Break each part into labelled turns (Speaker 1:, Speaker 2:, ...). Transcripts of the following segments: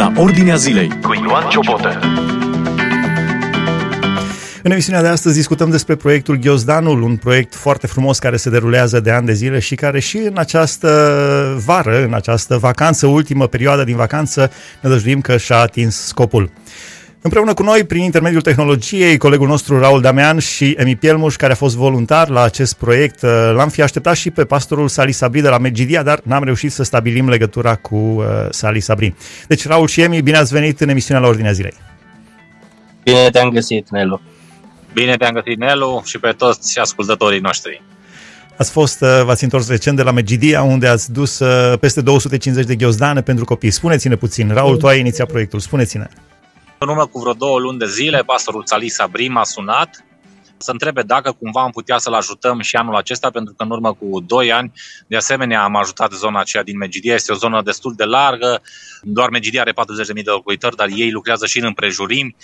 Speaker 1: la Ordinea Zilei cu Ioan Ciobotă.
Speaker 2: În emisiunea de astăzi discutăm despre proiectul Ghiozdanul, un proiect foarte frumos care se derulează de ani de zile și care și în această vară, în această vacanță, ultimă perioadă din vacanță, ne dăjduim că și-a atins scopul. Împreună cu noi, prin intermediul tehnologiei, colegul nostru Raul Damean și Emi Pielmuș, care a fost voluntar la acest proiect, uh, l-am fi așteptat și pe pastorul Sali Sabri de la Megidia, dar n-am reușit să stabilim legătura cu uh, Sali Sabri. Deci, Raul și Emi, bine ați venit în emisiunea la Ordinea Zilei.
Speaker 3: Bine te-am găsit, Nelu.
Speaker 4: Bine te-am găsit, Nelu, și pe toți ascultătorii noștri.
Speaker 2: Ați fost, uh, v-ați întors recent de la Megidia, unde ați dus peste 250 de ghiozdane pentru copii. Spuneți-ne puțin, Raul, tu ai inițiat proiectul, spuneți-ne.
Speaker 4: În urmă cu vreo două luni de zile, pastorul Salisa Brim a sunat să întrebe dacă cumva am putea să-l ajutăm și anul acesta, pentru că în urmă cu 2 ani, de asemenea, am ajutat zona aceea din Megidia. Este o zonă destul de largă, doar Megidia are 40.000 de locuitori, dar ei lucrează și în împrejurimi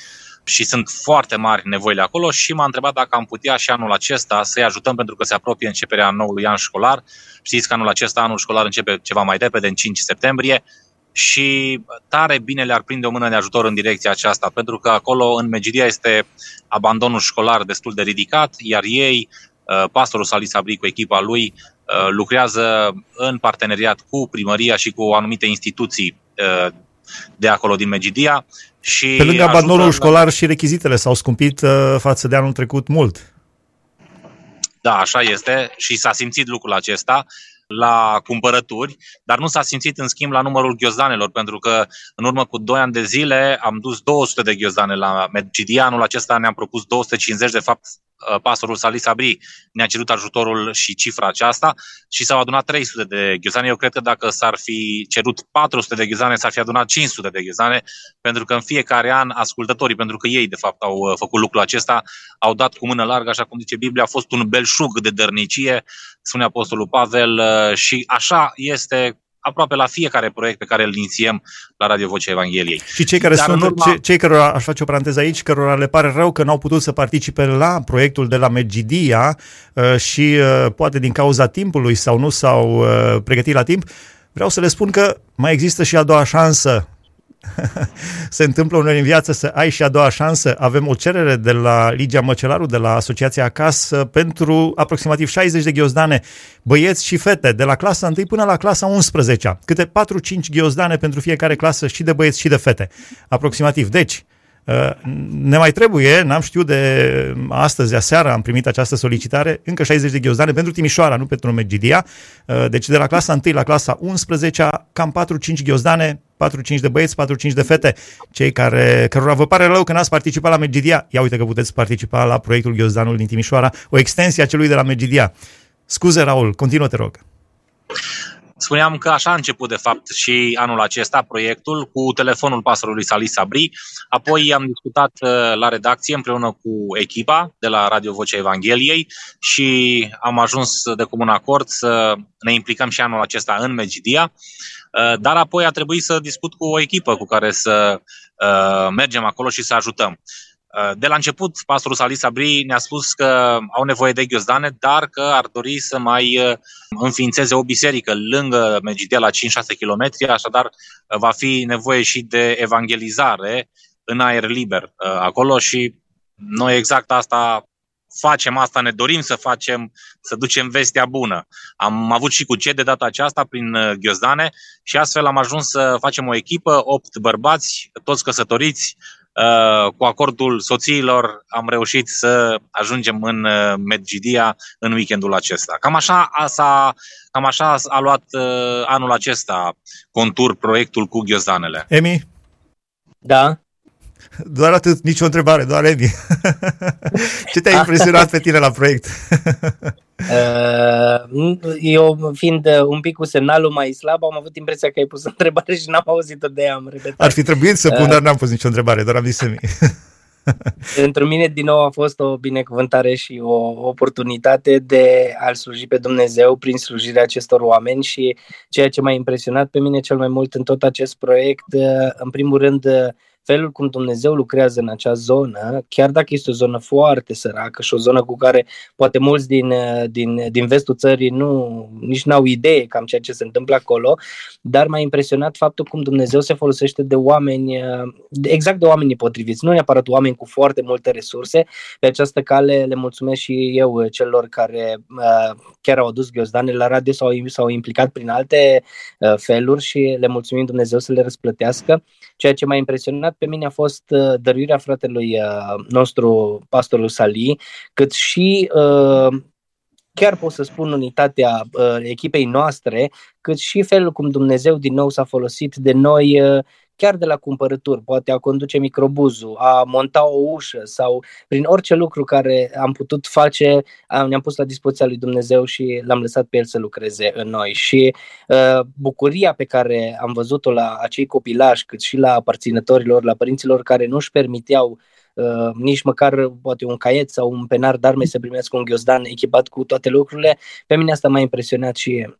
Speaker 4: și sunt foarte mari nevoile acolo și m-a întrebat dacă am putea și anul acesta să-i ajutăm pentru că se apropie începerea noului an școlar. Știți că anul acesta, anul școlar începe ceva mai repede, în 5 septembrie, și tare bine le-ar prinde o mână de ajutor în direcția aceasta, pentru că acolo în Megidia este abandonul școlar destul de ridicat, iar ei, uh, pastorul Salis Abri cu echipa lui, uh, lucrează în parteneriat cu primăria și cu anumite instituții uh, de acolo din Megidia. Și
Speaker 2: Pe lângă abandonul școlar și rechizitele s-au scumpit față de anul trecut mult.
Speaker 4: Da, așa este și s-a simțit lucrul acesta la cumpărături, dar nu s-a simțit în schimb la numărul ghiozdanelor, pentru că în urmă cu 2 ani de zile am dus 200 de ghiozdane la Medgidia, anul acesta ne-am propus 250, de fapt Uh, pastorul Salis Sabri ne-a cerut ajutorul și cifra aceasta și s-au adunat 300 de ghizane. Eu cred că dacă s-ar fi cerut 400 de ghizane, s-ar fi adunat 500 de ghizane, pentru că în fiecare an ascultătorii, pentru că ei de fapt au uh, făcut lucrul acesta, au dat cu mână largă, așa cum zice Biblia, a fost un belșug de dărnicie, spune Apostolul Pavel, uh, și așa este aproape la fiecare proiect pe care îl inițiem la Radio Vocea Evangheliei.
Speaker 2: Și cei care Dar sunt, urma... ce, cei care, aș face o paranteză aici, cărora le pare rău că n-au putut să participe la proiectul de la Megidia uh, și uh, poate din cauza timpului sau nu s-au uh, pregătit la timp, vreau să le spun că mai există și a doua șansă se întâmplă uneori în viață să ai și a doua șansă. Avem o cerere de la Ligia Măcelaru, de la Asociația Acasă, pentru aproximativ 60 de ghiozdane, băieți și fete, de la clasa 1 până la clasa 11 Câte 4-5 ghiozdane pentru fiecare clasă și de băieți și de fete. Aproximativ. Deci, Uh, ne mai trebuie, n-am știut de astăzi, aseară am primit această solicitare, încă 60 de ghiozdane pentru Timișoara, nu pentru Megidia. Uh, deci de la clasa 1 la clasa 11, cam 4-5 ghiozdane, 4-5 de băieți, 4-5 de fete. Cei care, cărora vă pare rău că n-ați participat la Megidia, ia uite că puteți participa la proiectul Ghiozdanul din Timișoara, o extensie a celui de la Megidia. Scuze, Raul, continuă, te rog.
Speaker 4: Spuneam că așa a început, de fapt, și anul acesta proiectul cu telefonul pastorului Salis Sabri. Apoi am discutat uh, la redacție împreună cu echipa de la Radio Vocea Evangheliei și am ajuns de comun acord să ne implicăm și anul acesta în Megidia. Uh, dar apoi a trebuit să discut cu o echipă cu care să uh, mergem acolo și să ajutăm. Uh, de la început, pastorul Salis Sabri ne-a spus că au nevoie de ghiozdane, dar că ar dori să mai uh, înființeze o biserică lângă Megidea la 5-6 km, așadar uh, va fi nevoie și de evangelizare în aer liber acolo și noi exact asta facem asta, ne dorim să facem, să ducem vestea bună. Am avut și cu ce de data aceasta prin Ghiozdane și astfel am ajuns să facem o echipă, opt bărbați, toți căsătoriți, Uh, cu acordul soțiilor am reușit să ajungem în uh, Medgidia în weekendul acesta. Cam așa a, s-a, cam așa a luat uh, anul acesta contur proiectul cu ghiozdanele.
Speaker 2: Emi?
Speaker 3: Da?
Speaker 2: Doar atât, nicio întrebare, doar Emi. Ce te-a impresionat pe tine la proiect?
Speaker 3: Uh, eu, fiind un pic cu semnalul mai slab, am avut impresia că ai pus o întrebare și n-am auzit-o de ea, am repetat.
Speaker 2: Ar fi trebuit să pun, uh, dar n-am pus nicio întrebare, doar am zis Emi.
Speaker 3: Pentru mine, din nou, a fost o binecuvântare și o oportunitate de a-L sluji pe Dumnezeu prin slujirea acestor oameni și ceea ce m-a impresionat pe mine cel mai mult în tot acest proiect, uh, în primul rând, felul cum Dumnezeu lucrează în acea zonă, chiar dacă este o zonă foarte săracă și o zonă cu care poate mulți din, din, din vestul țării nu, nici n-au idee cam ceea ce se întâmplă acolo, dar m-a impresionat faptul cum Dumnezeu se folosește de oameni, exact de oamenii potriviți, nu neapărat oameni cu foarte multe resurse. Pe această cale le mulțumesc și eu celor care chiar au adus ghiozdanele la radio sau s-au implicat prin alte feluri și le mulțumim Dumnezeu să le răsplătească. Ceea ce m-a impresionat pe mine a fost uh, dăruirea fratelui uh, nostru, pastorul Sali, cât și uh, chiar pot să spun unitatea echipei noastre, cât și felul cum Dumnezeu din nou s-a folosit de noi chiar de la cumpărături, poate a conduce microbuzul, a monta o ușă sau prin orice lucru care am putut face, am, ne-am pus la dispoziția lui Dumnezeu și l-am lăsat pe el să lucreze în noi. Și uh, bucuria pe care am văzut-o la acei copilași, cât și la aparținătorilor, la părinților care nu își permiteau Uh, nici măcar poate un caiet sau un penar de arme să primească un ghiozdan echipat cu toate lucrurile. Pe mine asta m-a impresionat și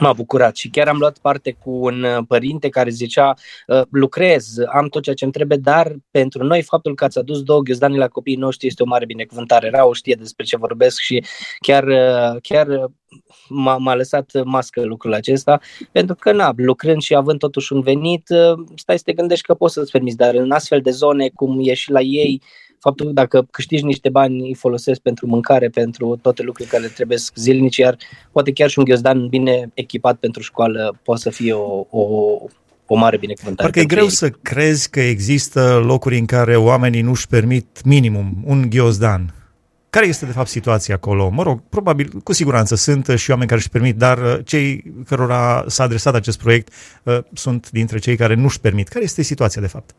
Speaker 3: m-a bucurat și chiar am luat parte cu un uh, părinte care zicea uh, lucrez, am tot ceea ce îmi trebuie, dar pentru noi faptul că ați adus două ghiozdani la copiii noștri este o mare binecuvântare. Rau știe despre ce vorbesc și chiar, uh, chiar m-a, m-a lăsat mască lucrul acesta, pentru că, na, lucrând și având totuși un venit, stai să te gândești că poți să-ți permiți, dar în astfel de zone, cum e și la ei, faptul că dacă câștigi niște bani, îi folosesc pentru mâncare, pentru toate lucrurile care trebuie zilnici, iar poate chiar și un ghiozdan bine echipat pentru școală poate să fie o, o, o mare binecuvântare.
Speaker 2: Parcă e greu ei. să crezi că există locuri în care oamenii nu-și permit minimum un ghiozdan. Care este de fapt situația acolo? Mă rog, probabil, cu siguranță sunt și oameni care își permit, dar uh, cei cărora s-a adresat acest proiect uh, sunt dintre cei care nu-și permit. Care este situația de fapt?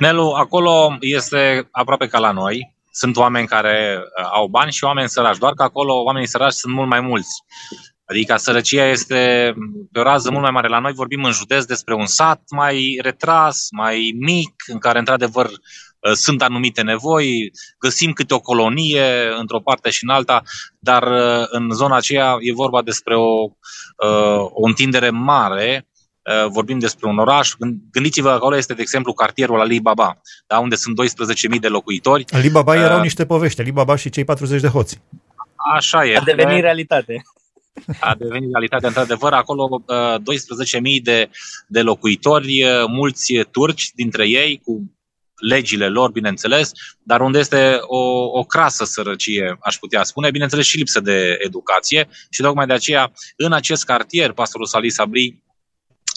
Speaker 4: Nelu, acolo este aproape ca la noi. Sunt oameni care uh, au bani și oameni săraci, doar că acolo oamenii săraci sunt mult mai mulți. Adică sărăcia este pe o rază mult mai mare. La noi vorbim în județ despre un sat mai retras, mai mic, în care într-adevăr uh, sunt anumite nevoi, găsim câte o colonie într-o parte și în alta, dar uh, în zona aceea e vorba despre o, o întindere mare Uh, vorbim despre un oraș. Gândiți-vă, acolo este, de exemplu, cartierul Alibaba, da, unde sunt 12.000 de locuitori.
Speaker 2: Alibaba uh, erau niște povești, Alibaba și cei 40 de hoți.
Speaker 4: Așa e.
Speaker 3: A devenit realitate.
Speaker 4: A devenit realitate, într-adevăr, acolo uh, 12.000 de, de locuitori, uh, mulți turci dintre ei, cu legile lor, bineînțeles, dar unde este o, o crasă sărăcie, aș putea spune, bineînțeles și lipsă de educație și tocmai de aceea în acest cartier, pastorul Salih Sabri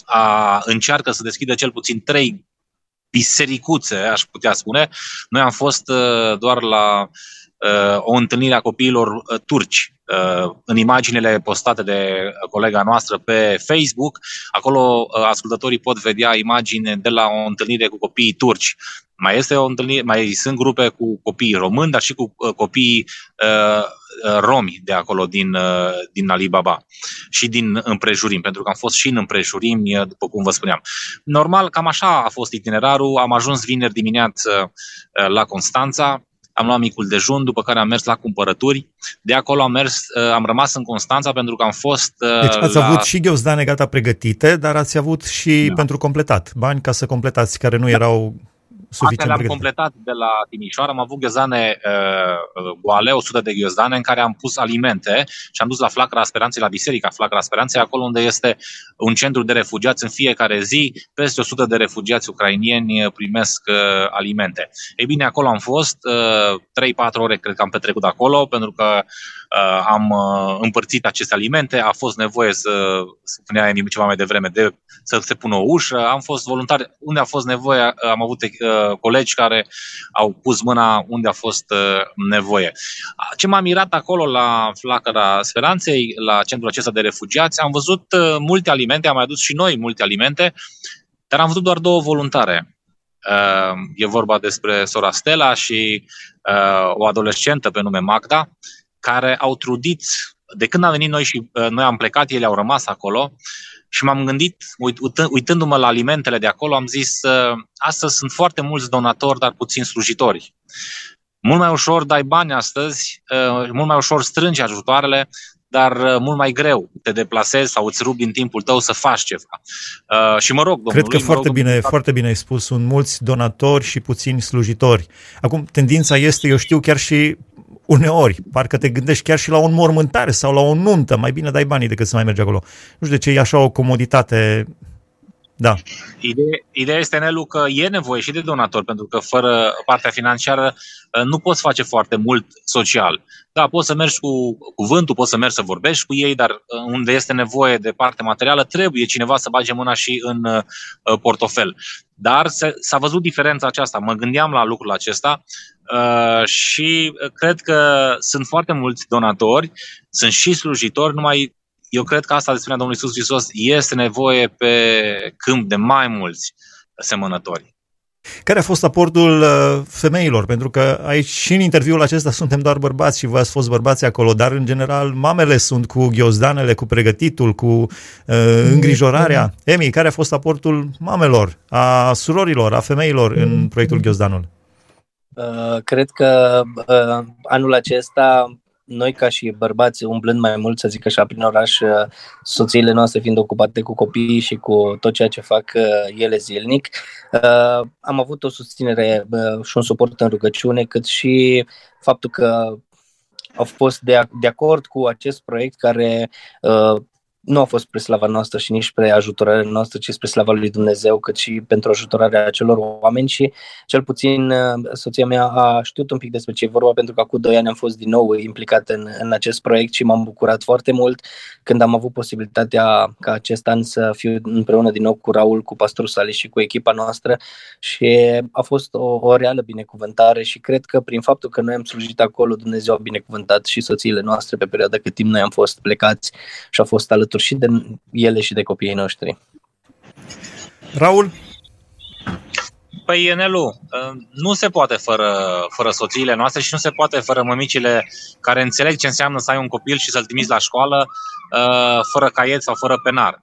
Speaker 4: a, încearcă să deschidă cel puțin trei bisericuțe, aș putea spune. Noi am fost uh, doar la uh, o întâlnire a copiilor uh, turci uh, în imaginile postate de colega noastră pe Facebook. Acolo uh, ascultătorii pot vedea imagini de la o întâlnire cu copiii turci. Mai, este o întâlnire, mai sunt grupe cu copii români, dar și cu uh, copii uh, Uh, romi de acolo din, uh, din Alibaba și din împrejurim, pentru că am fost și în împrejurimi, uh, după cum vă spuneam. Normal, cam așa a fost itinerarul. Am ajuns vineri dimineață la Constanța, am luat micul dejun, după care am mers la cumpărături. De acolo am mers, am rămas în Constanța pentru că am fost
Speaker 2: Deci ați
Speaker 4: la...
Speaker 2: avut și ghiozdane gata pregătite, dar ați avut și da. pentru completat, bani ca să completați, care nu da. erau suficient
Speaker 4: le-am completat de la Timișoara, am avut ghiozane uh, goale, 100 de ghiozane în care am pus alimente și am dus la Flacăra Speranței, la Biserica Flacăra Speranței, acolo unde este un centru de refugiați. În fiecare zi, peste 100 de refugiați ucrainieni primesc uh, alimente. Ei bine, acolo am fost, uh, 3-4 ore cred că am petrecut acolo, pentru că uh, am uh, împărțit aceste alimente, a fost nevoie să, spunea ceva mai devreme, de să se pună o ușă, am fost voluntar, unde a fost nevoie, am avut uh, colegi care au pus mâna unde a fost uh, nevoie. Ce m-a mirat acolo la Flacăra Speranței, la centrul acesta de refugiați, am văzut uh, multe alimente, am mai adus și noi multe alimente, dar am văzut doar două voluntare. Uh, e vorba despre sora Stella și o adolescentă pe nume Magda, care au trudit, de când am venit noi și noi am plecat, ele au rămas acolo și m-am gândit, uit, uitându-mă la alimentele de acolo, am zis, astăzi sunt foarte mulți donatori, dar puțin slujitori. Mult mai ușor dai bani astăzi, mult mai ușor strângi ajutoarele, dar uh, mult mai greu te deplasezi sau îți rupi din timpul tău să faci ceva. Uh, și mă rog, domnului,
Speaker 2: Cred că foarte,
Speaker 4: rog,
Speaker 2: bine, foarte bine ai spus, sunt mulți donatori și puțini slujitori. Acum, tendința este, eu știu chiar și uneori, parcă te gândești chiar și la o înmormântare sau la o nuntă, mai bine dai banii decât să mai mergi acolo. Nu știu de ce e așa o comoditate da.
Speaker 4: Ideea, ideea este, Nelu, că e nevoie și de donatori, pentru că fără partea financiară uh, nu poți face foarte mult social. Da, poți să mergi cu cuvântul, poți să mergi să vorbești cu ei, dar uh, unde este nevoie de parte materială, trebuie cineva să bage mâna și în uh, portofel. Dar se, s-a văzut diferența aceasta. Mă gândeam la lucrul acesta uh, și cred că sunt foarte mulți donatori, sunt și slujitori, numai eu cred că asta despre Domnul Iisus Hristos este nevoie pe câmp de mai mulți semănători.
Speaker 2: Care a fost aportul uh, femeilor? Pentru că aici și în interviul acesta suntem doar bărbați și voi ați fost bărbați acolo, dar în general mamele sunt cu ghiozdanele, cu pregătitul, cu uh, îngrijorarea. Emi, care a fost aportul mamelor, a surorilor, a femeilor în proiectul Ghiozdanul?
Speaker 3: Uh, cred că uh, anul acesta noi ca și bărbați umblând mai mult, să zic așa, prin oraș, uh, soțiile noastre fiind ocupate cu copiii și cu tot ceea ce fac uh, ele zilnic, uh, am avut o susținere și un suport în rugăciune, cât și faptul că au fost de, de acord cu acest proiect care nu a fost spre slava noastră și nici spre ajutorarea noastră, ci spre slava lui Dumnezeu, cât și pentru ajutorarea acelor oameni și cel puțin uh, soția mea a știut un pic despre ce e vorba pentru că acum doi ani am fost din nou implicat în, în acest proiect și m-am bucurat foarte mult. Când am avut posibilitatea ca acest an să fiu împreună din nou cu Raul, cu pastorul Sali și cu echipa noastră și a fost o, o reală binecuvântare și cred că prin faptul că noi am slujit acolo, Dumnezeu a binecuvântat și soțiile noastre pe perioada cât timp noi am fost plecați și a fost alături și de ele și de copiii noștri.
Speaker 2: Raul?
Speaker 4: Păi, Nelu, nu se poate fără, fără soțiile noastre și nu se poate fără mămicile care înțeleg ce înseamnă să ai un copil și să-l trimiți la școală uh, fără caiet sau fără penar.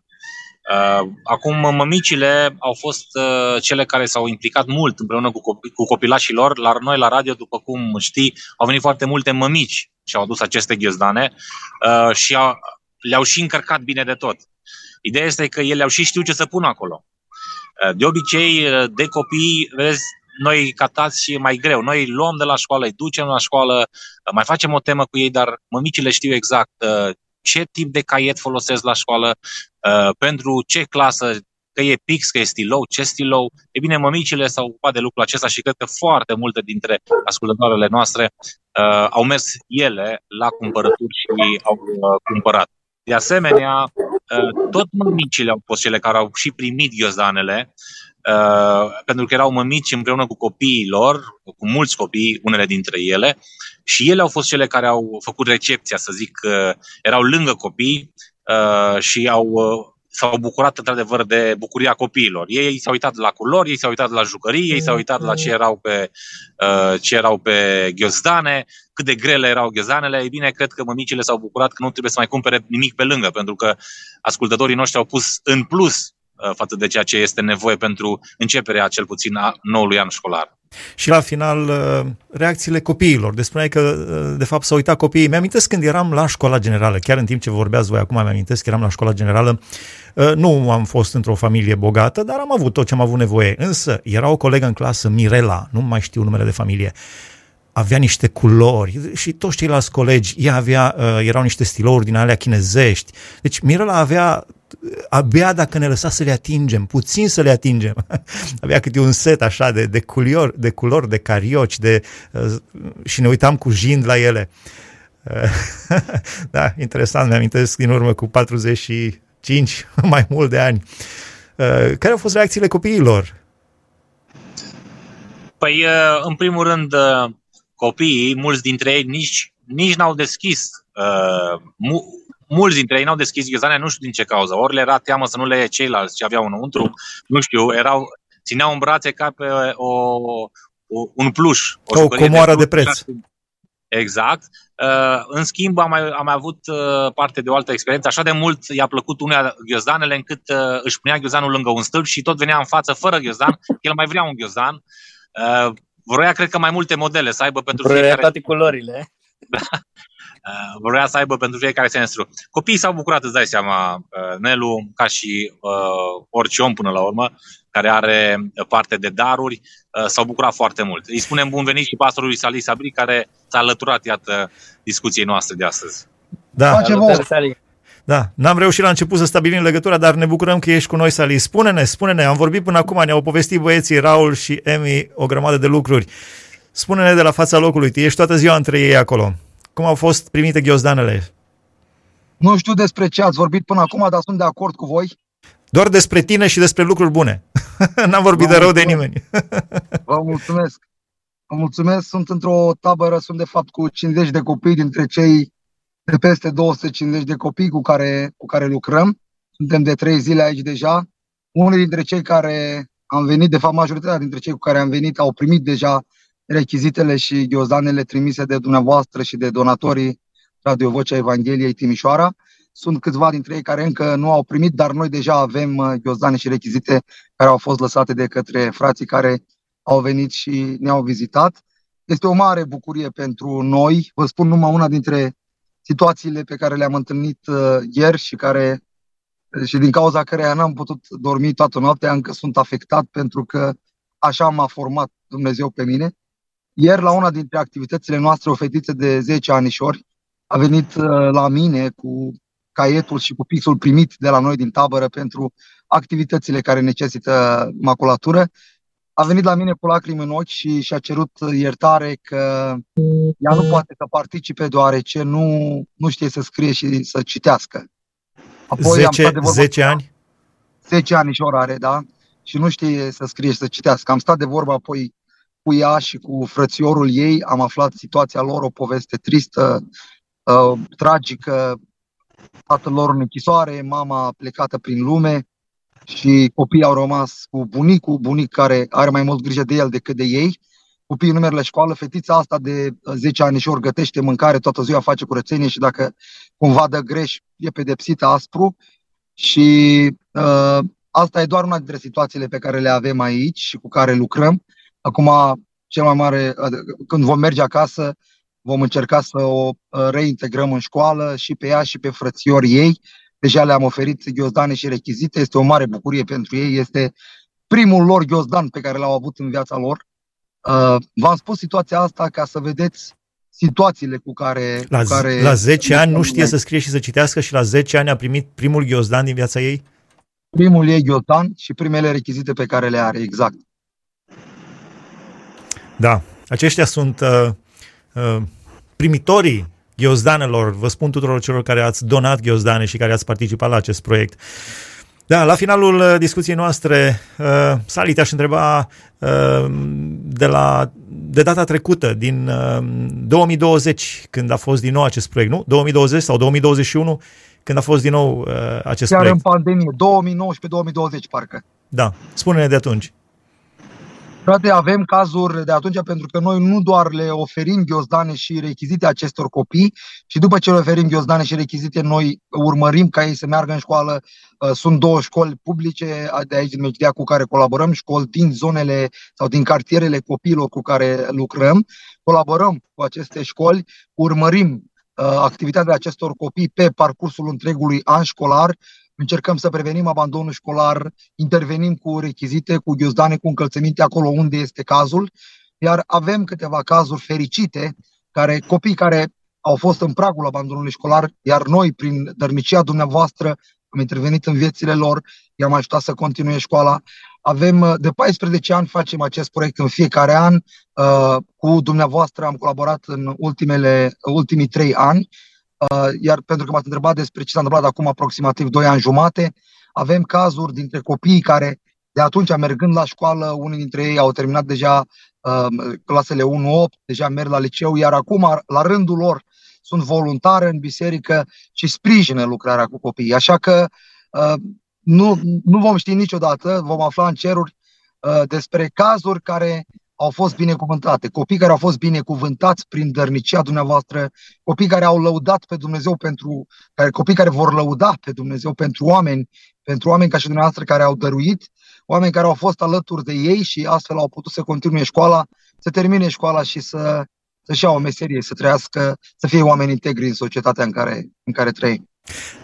Speaker 4: Uh, acum, mămicile au fost uh, cele care s-au implicat mult împreună cu, copii, cu copilașii lor. La noi, la radio, după cum știi, au venit foarte multe mămici și au adus aceste ghiozdane și au, le-au și încărcat bine de tot. Ideea este că ele au și știu ce să pună acolo. Uh, de obicei, uh, de copii, vezi, noi catați și mai greu. Noi îi luăm de la școală, îi ducem la școală, uh, mai facem o temă cu ei, dar mămicile știu exact ce tip de caiet folosesc la școală, pentru ce clasă, că e pix, că e stilou, ce stilou. E bine, mămicile s-au ocupat de lucrul acesta și cred că foarte multe dintre ascultătoarele noastre uh, au mers ele la cumpărături și au uh, cumpărat. De asemenea, uh, tot mămicile au fost cele care au și primit ghiozdanele, uh, pentru că erau mămici împreună cu copiii lor, cu mulți copii, unele dintre ele, și ele au fost cele care au făcut recepția, să zic, erau lângă copii și au s-au bucurat într-adevăr de bucuria copiilor. Ei s-au uitat la culori, ei s-au uitat la jucării, ei s-au uitat la ce erau pe, uh, ce erau pe ghiozdane, cât de grele erau ghiozdanele. Ei bine, cred că mămicile s-au bucurat că nu trebuie să mai cumpere nimic pe lângă, pentru că ascultătorii noștri au pus în plus uh, față de ceea ce este nevoie pentru începerea cel puțin a noului an școlar.
Speaker 2: Și la final, uh, reacțiile copiilor. Despre că, uh, de fapt, s-au uitat copiii. Mi-amintesc când eram la școala generală, chiar în timp ce vorbeați voi acum, mi-amintesc că eram la școala generală. Uh, nu am fost într-o familie bogată, dar am avut tot ce am avut nevoie. Însă, era o colegă în clasă, Mirela, nu mai știu numele de familie, avea niște culori și toți ceilalți colegi, ea avea, erau niște stilouri din alea chinezești. Deci Mirela avea abia dacă ne lăsa să le atingem, puțin să le atingem. Avea câte un set așa de, de, culior, de culori, de carioci, de, uh, și ne uitam cu jind la ele. Uh, da, interesant, mi-amintesc din urmă cu 45, mai mult de ani. Uh, care au fost reacțiile copiilor?
Speaker 4: Păi, uh, în primul rând, uh, copiii, mulți dintre ei nici, nici n-au deschis uh, mulți dintre ei n-au deschis ghiozdanele, nu știu din ce cauză. Ori le era teamă să nu le ceilalți ce aveau înăuntru, nu știu, erau, țineau în brațe ca pe o, o un pluș.
Speaker 2: O, o comoară de, de preț.
Speaker 4: Exact. Uh, în schimb, am mai, am mai avut uh, parte de o altă experiență. Așa de mult i-a plăcut unea ghiozdanele încât uh, își punea ghiozdanul lângă un stâlp și tot venea în față fără ghiozdan. El mai vrea un ghiozdan. Vroia, cred că, mai multe modele să aibă pentru
Speaker 3: Vroia fiecare... toate culorile.
Speaker 4: Da. Uh, vrea să aibă pentru fiecare semestru. Copiii s-au bucurat, îți dai seama, uh, Nelu, ca și uh, orice om până la urmă, care are parte de daruri, uh, s-au bucurat foarte mult. Îi spunem bun venit și pastorului Salih Sabri, care s-a alăturat, iată, discuției noastre de astăzi.
Speaker 2: Da. Da, n-am reușit la început să stabilim legătura, dar ne bucurăm că ești cu noi, Sali. Spune-ne, spune-ne, am vorbit până acum, ne-au povestit băieții Raul și Emi o grămadă de lucruri. Spune-ne de la fața locului, tu ești toată ziua între ei acolo. Cum au fost primite ghiozdanele?
Speaker 5: Nu știu despre ce ați vorbit până acum, dar sunt de acord cu voi.
Speaker 2: Doar despre tine și despre lucruri bune. N-am vorbit Vă de rău de nimeni.
Speaker 5: Vă mulțumesc. Vă mulțumesc. Sunt într-o tabără, sunt de fapt cu 50 de copii dintre cei de peste 250 de copii cu care, cu care lucrăm. Suntem de trei zile aici deja. Unii dintre cei care am venit, de fapt majoritatea dintre cei cu care am venit au primit deja rechizitele și ghiozdanele trimise de dumneavoastră și de donatorii Radio Vocea Evangheliei Timișoara. Sunt câțiva dintre ei care încă nu au primit, dar noi deja avem uh, ghiozdane și rechizite care au fost lăsate de către frații care au venit și ne-au vizitat. Este o mare bucurie pentru noi. Vă spun numai una dintre situațiile pe care le-am întâlnit uh, ieri și care și din cauza căreia n-am putut dormi toată noaptea, încă sunt afectat pentru că așa m-a format Dumnezeu pe mine. Ieri, la una dintre activitățile noastre, o fetiță de 10 anișori a venit uh, la mine cu caietul și cu pixul primit de la noi din tabără pentru activitățile care necesită maculatură. A venit la mine cu lacrimi în ochi și și-a cerut iertare că ea nu poate să participe deoarece nu, nu știe să scrie și să citească.
Speaker 2: Apoi 10, am stat de 10 ani?
Speaker 5: 10 ani și are, da? Și nu știe să scrie și să citească. Am stat de vorbă apoi cu ea și cu frățiorul ei, am aflat situația lor, o poveste tristă, uh, tragică, tatăl lor în închisoare, mama plecată prin lume și copiii au rămas cu bunicul, bunic care are mai mult grijă de el decât de ei. Copiii nu merg la școală, fetița asta de 10 ani și ori gătește mâncare, toată ziua face curățenie și dacă cumva dă greș, e pedepsită aspru. Și uh, asta e doar una dintre situațiile pe care le avem aici și cu care lucrăm. Acum, cel mai mare, când vom merge acasă, vom încerca să o uh, reintegrăm în școală și pe ea și pe frățiorii ei. Deja le-am oferit ghiozdane și rechizite, este o mare bucurie pentru ei, este primul lor ghiozdan pe care l-au avut în viața lor. Uh, v-am spus situația asta ca să vedeți situațiile cu care...
Speaker 2: La,
Speaker 5: cu care
Speaker 2: la 10 ani nu știe să scrie și să citească și la 10 ani a primit primul ghiozdan din viața ei?
Speaker 5: Primul ei ghiozdan și primele rechizite pe care le are, exact.
Speaker 2: Da, aceștia sunt uh, uh, primitorii ghiozdanelor. Vă spun tuturor celor care ați donat ghiozdane și care ați participat la acest proiect. Da, la finalul uh, discuției noastre, uh, Sali, te-aș întreba uh, de, la, de data trecută, din uh, 2020, când a fost din nou acest proiect, nu? 2020 sau 2021, când a fost din nou uh, acest
Speaker 5: Chiar
Speaker 2: proiect.
Speaker 5: în pandemie, 2019-2020 parcă.
Speaker 2: Da, spune-ne de atunci.
Speaker 5: Frate, avem cazuri de atunci pentru că noi nu doar le oferim ghiozdane și rechizite acestor copii și după ce le oferim ghiozdane și rechizite, noi urmărim ca ei să meargă în școală. Uh, sunt două școli publice de aici din Mechidea cu care colaborăm, școli din zonele sau din cartierele copiilor cu care lucrăm. Colaborăm cu aceste școli, urmărim uh, activitatea acestor copii pe parcursul întregului an școlar, încercăm să prevenim abandonul școlar, intervenim cu rechizite, cu ghiozdane, cu încălțăminte acolo unde este cazul, iar avem câteva cazuri fericite, care copii care au fost în pragul abandonului școlar, iar noi, prin dărnicia dumneavoastră, am intervenit în viețile lor, i-am ajutat să continue școala. Avem, de 14 ani facem acest proiect în fiecare an. Uh, cu dumneavoastră am colaborat în ultimele, ultimii trei ani Uh, iar pentru că m-ați întrebat despre ce s-a întâmplat acum aproximativ 2 ani jumate, avem cazuri dintre copiii care de atunci, mergând la școală, unii dintre ei au terminat deja uh, clasele 1-8, deja merg la liceu, iar acum, la rândul lor, sunt voluntare în biserică și sprijină lucrarea cu copiii. Așa că uh, nu, nu vom ști niciodată, vom afla în ceruri uh, despre cazuri care au fost binecuvântate, copii care au fost binecuvântați prin dărnicia dumneavoastră, copii care au lăudat pe Dumnezeu pentru, care, copii care vor lăuda pe Dumnezeu pentru oameni, pentru oameni ca și dumneavoastră care au dăruit, oameni care au fost alături de ei și astfel au putut să continue școala, să termine școala și să să-și ia o meserie, să trăiască, să fie oameni integri în societatea în care, în care trăim.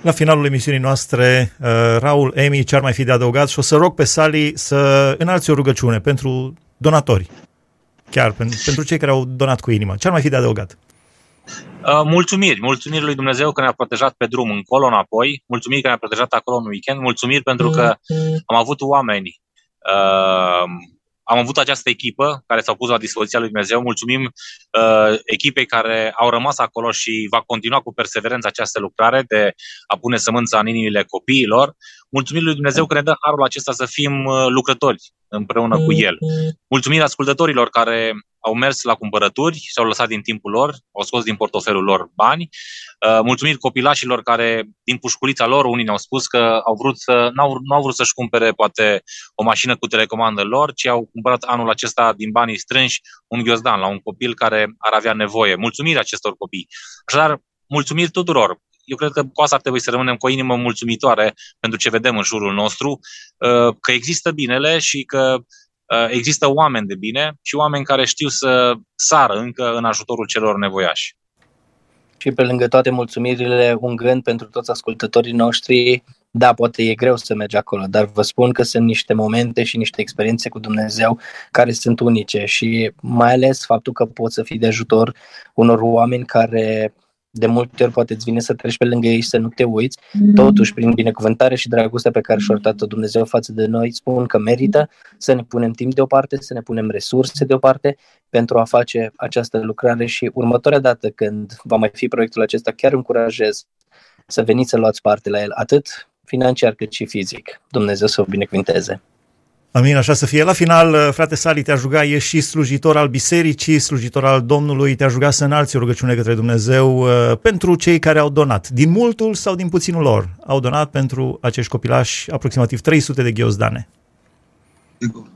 Speaker 2: La finalul emisiunii noastre, uh, Raul, Emi, ce ar mai fi de adăugat? Și o să rog pe Sali să înalți o rugăciune pentru donatori, chiar pentru cei care au donat cu inima. Ce ar mai fi de adăugat?
Speaker 4: Uh, mulțumiri, mulțumiri lui Dumnezeu că ne-a protejat pe drum încolo, înapoi, mulțumiri că ne-a protejat acolo în weekend, mulțumiri pentru că am avut oameni uh, am avut această echipă care s-au pus la dispoziția lui Dumnezeu. Mulțumim uh, echipei care au rămas acolo și va continua cu perseverență această lucrare de a pune sămânța în inimile copiilor. Mulțumim lui Dumnezeu că ne dă harul acesta să fim uh, lucrători împreună cu El. Mulțumim ascultătorilor care au mers la cumpărături și au lăsat din timpul lor, au scos din portofelul lor bani. Uh, mulțumiri copilașilor care, din pușculița lor, unii ne-au spus că au vrut să, n-au, n-au vrut să-și cumpere poate o mașină cu telecomandă lor, ci au cumpărat anul acesta din banii strânși un ghiozdan la un copil care ar avea nevoie. Mulțumiri acestor copii. Așadar, mulțumiri tuturor. Eu cred că cu asta ar trebui să rămânem cu o inimă mulțumitoare pentru ce vedem în jurul nostru, uh, că există binele și că Uh, există oameni de bine și oameni care știu să sară încă în ajutorul celor nevoiași.
Speaker 3: Și pe lângă toate mulțumirile, un gând pentru toți ascultătorii noștri, da, poate e greu să mergi acolo, dar vă spun că sunt niște momente și niște experiențe cu Dumnezeu care sunt unice și mai ales faptul că poți să fii de ajutor unor oameni care de multe ori poate îți vine să treci pe lângă ei și să nu te uiți, mm. totuși prin binecuvântare și dragostea pe care și-o arătat Dumnezeu față de noi, spun că merită să ne punem timp deoparte, să ne punem resurse deoparte pentru a face această lucrare și următoarea dată când va mai fi proiectul acesta, chiar încurajez să veniți să luați parte la el, atât financiar cât și fizic. Dumnezeu să o binecuvinteze.
Speaker 2: Amin, așa să fie. La final, uh, frate Sali, te-aș ruga, ești și slujitor al bisericii, slujitor al Domnului, te-aș ruga să înalți o rugăciune către Dumnezeu uh, pentru cei care au donat, din multul sau din puținul lor, au donat pentru acești copilași aproximativ 300 de ghiozdane.
Speaker 5: Sigur.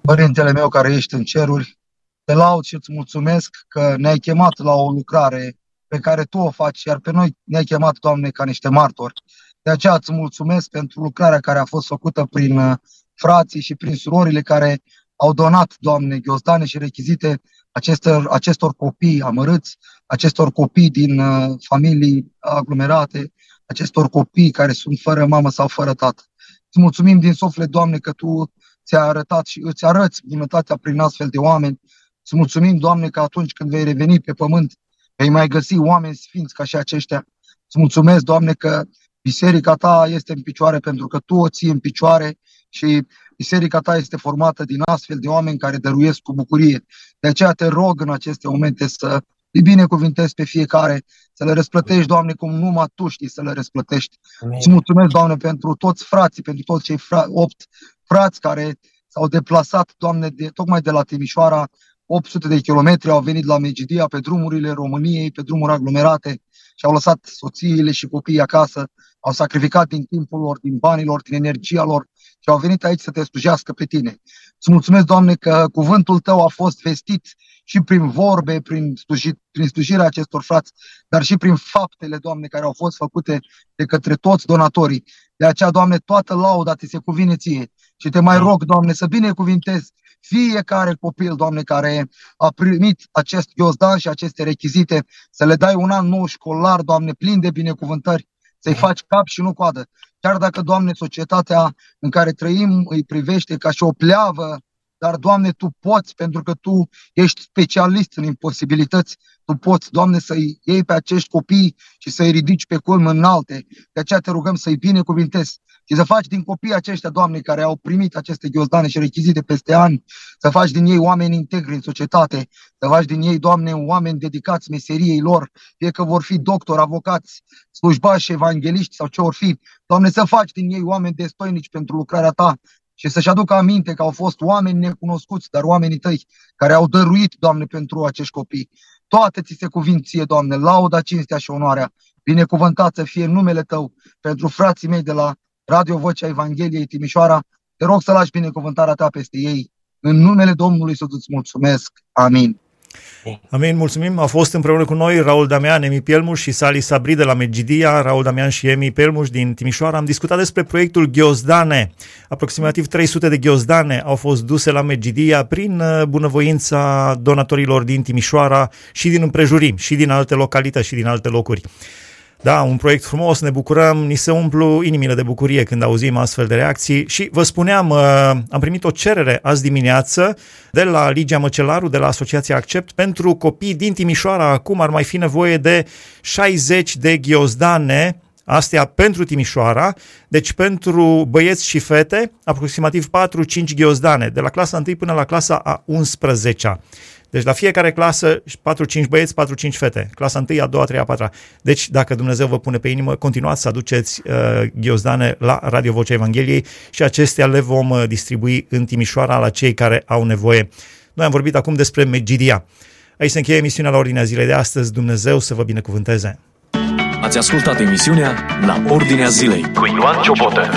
Speaker 5: Părintele meu care ești în ceruri, te laud și îți mulțumesc că ne-ai chemat la o lucrare pe care Tu o faci, iar pe noi ne-ai chemat, Doamne, ca niște martori. De aceea îți mulțumesc pentru lucrarea care a fost făcută prin uh, frații și prin surorile care au donat, Doamne, ghiozdane și rechizite acestor, acestor copii amărâți, acestor copii din uh, familii aglomerate, acestor copii care sunt fără mamă sau fără tată. Îți mulțumim din suflet, Doamne, că Tu ți-ai arătat și îți arăți bunătatea prin astfel de oameni. Îți mulțumim, Doamne, că atunci când vei reveni pe pământ, vei mai găsi oameni sfinți ca și aceștia. Îți mulțumesc, Doamne, că biserica ta este în picioare pentru că tu o ții în picioare și biserica ta este formată din astfel de oameni care dăruiesc cu bucurie. De aceea te rog în aceste momente să îi binecuvintezi pe fiecare, să le răsplătești, Doamne, cum numai Tu știi să le răsplătești. Amin. Îți mulțumesc, Doamne, pentru toți frații, pentru toți cei fra- opt frați care s-au deplasat, Doamne, de, tocmai de la Timișoara, 800 de kilometri, au venit la Megidia pe drumurile României, pe drumuri aglomerate și au lăsat soțiile și copiii acasă au sacrificat din timpul lor, din banii lor, din energia lor și au venit aici să te slujească pe tine. Îți mulțumesc, Doamne, că cuvântul Tău a fost vestit și prin vorbe, prin, sluji, prin slujirea acestor frați, dar și prin faptele, Doamne, care au fost făcute de către toți donatorii. De aceea, Doamne, toată lauda Ți se cuvine Ție. Și te mai rog, Doamne, să binecuvintezi fiecare copil, Doamne, care a primit acest ghiozdan și aceste rechizite, să le dai un an nou școlar, Doamne, plin de binecuvântări, să-i faci cap și nu coadă. Chiar dacă, Doamne, societatea în care trăim îi privește ca și o pleavă, dar, Doamne, Tu poți, pentru că Tu ești specialist în imposibilități, Tu poți, Doamne, să-i iei pe acești copii și să-i ridici pe culme înalte. De aceea te rugăm să-i binecuvintezi și să faci din copiii aceștia, Doamne, care au primit aceste ghiozdane și rechizite peste ani, să faci din ei oameni integri în societate, să faci din ei, Doamne, oameni dedicați meseriei lor, fie că vor fi doctori, avocați, slujbași, evangeliști sau ce vor fi. Doamne, să faci din ei oameni destoinici pentru lucrarea Ta și să-și aducă aminte că au fost oameni necunoscuți, dar oamenii Tăi care au dăruit, Doamne, pentru acești copii. Toate ți se cuvin ție, Doamne, lauda, cinstea și onoarea. Binecuvântat să fie numele Tău pentru frații mei de la Radio Vocea Evangheliei Timișoara. Te rog să lași binecuvântarea ta peste ei. În numele Domnului să îți mulțumesc. Amin.
Speaker 2: Amin, mulțumim. A fost împreună cu noi Raul Damian, Emi Pielmuș și Sali Sabri de la Megidia, Raul Damian și Emi Pielmuș din Timișoara. Am discutat despre proiectul Ghiozdane. Aproximativ 300 de ghiozdane au fost duse la Megidia prin uh, bunăvoința donatorilor din Timișoara și din împrejurim, și din alte localități și din alte locuri. Da, un proiect frumos, ne bucurăm, ni se umplu inimile de bucurie când auzim astfel de reacții și vă spuneam, uh, am primit o cerere azi dimineață de la Ligia Măcelaru, de la Asociația Accept, pentru copii din Timișoara. Acum ar mai fi nevoie de 60 de ghiozdane Astea pentru Timișoara, deci pentru băieți și fete, aproximativ 4-5 ghiozdane, de la clasa 1 până la clasa a 11-a. Deci la fiecare clasă 4-5 băieți, 4-5 fete. Clasa 1, a doua, a treia, a patra. Deci dacă Dumnezeu vă pune pe inimă, continuați să aduceți uh, ghiozdane la Radio Vocea Evangheliei și acestea le vom uh, distribui în Timișoara la cei care au nevoie. Noi am vorbit acum despre Megidia. Aici se încheie emisiunea la ordinea zilei de astăzi. Dumnezeu să vă binecuvânteze!
Speaker 1: Ați ascultat emisiunea La Ordinea Zilei cu Ioan Ciobotă.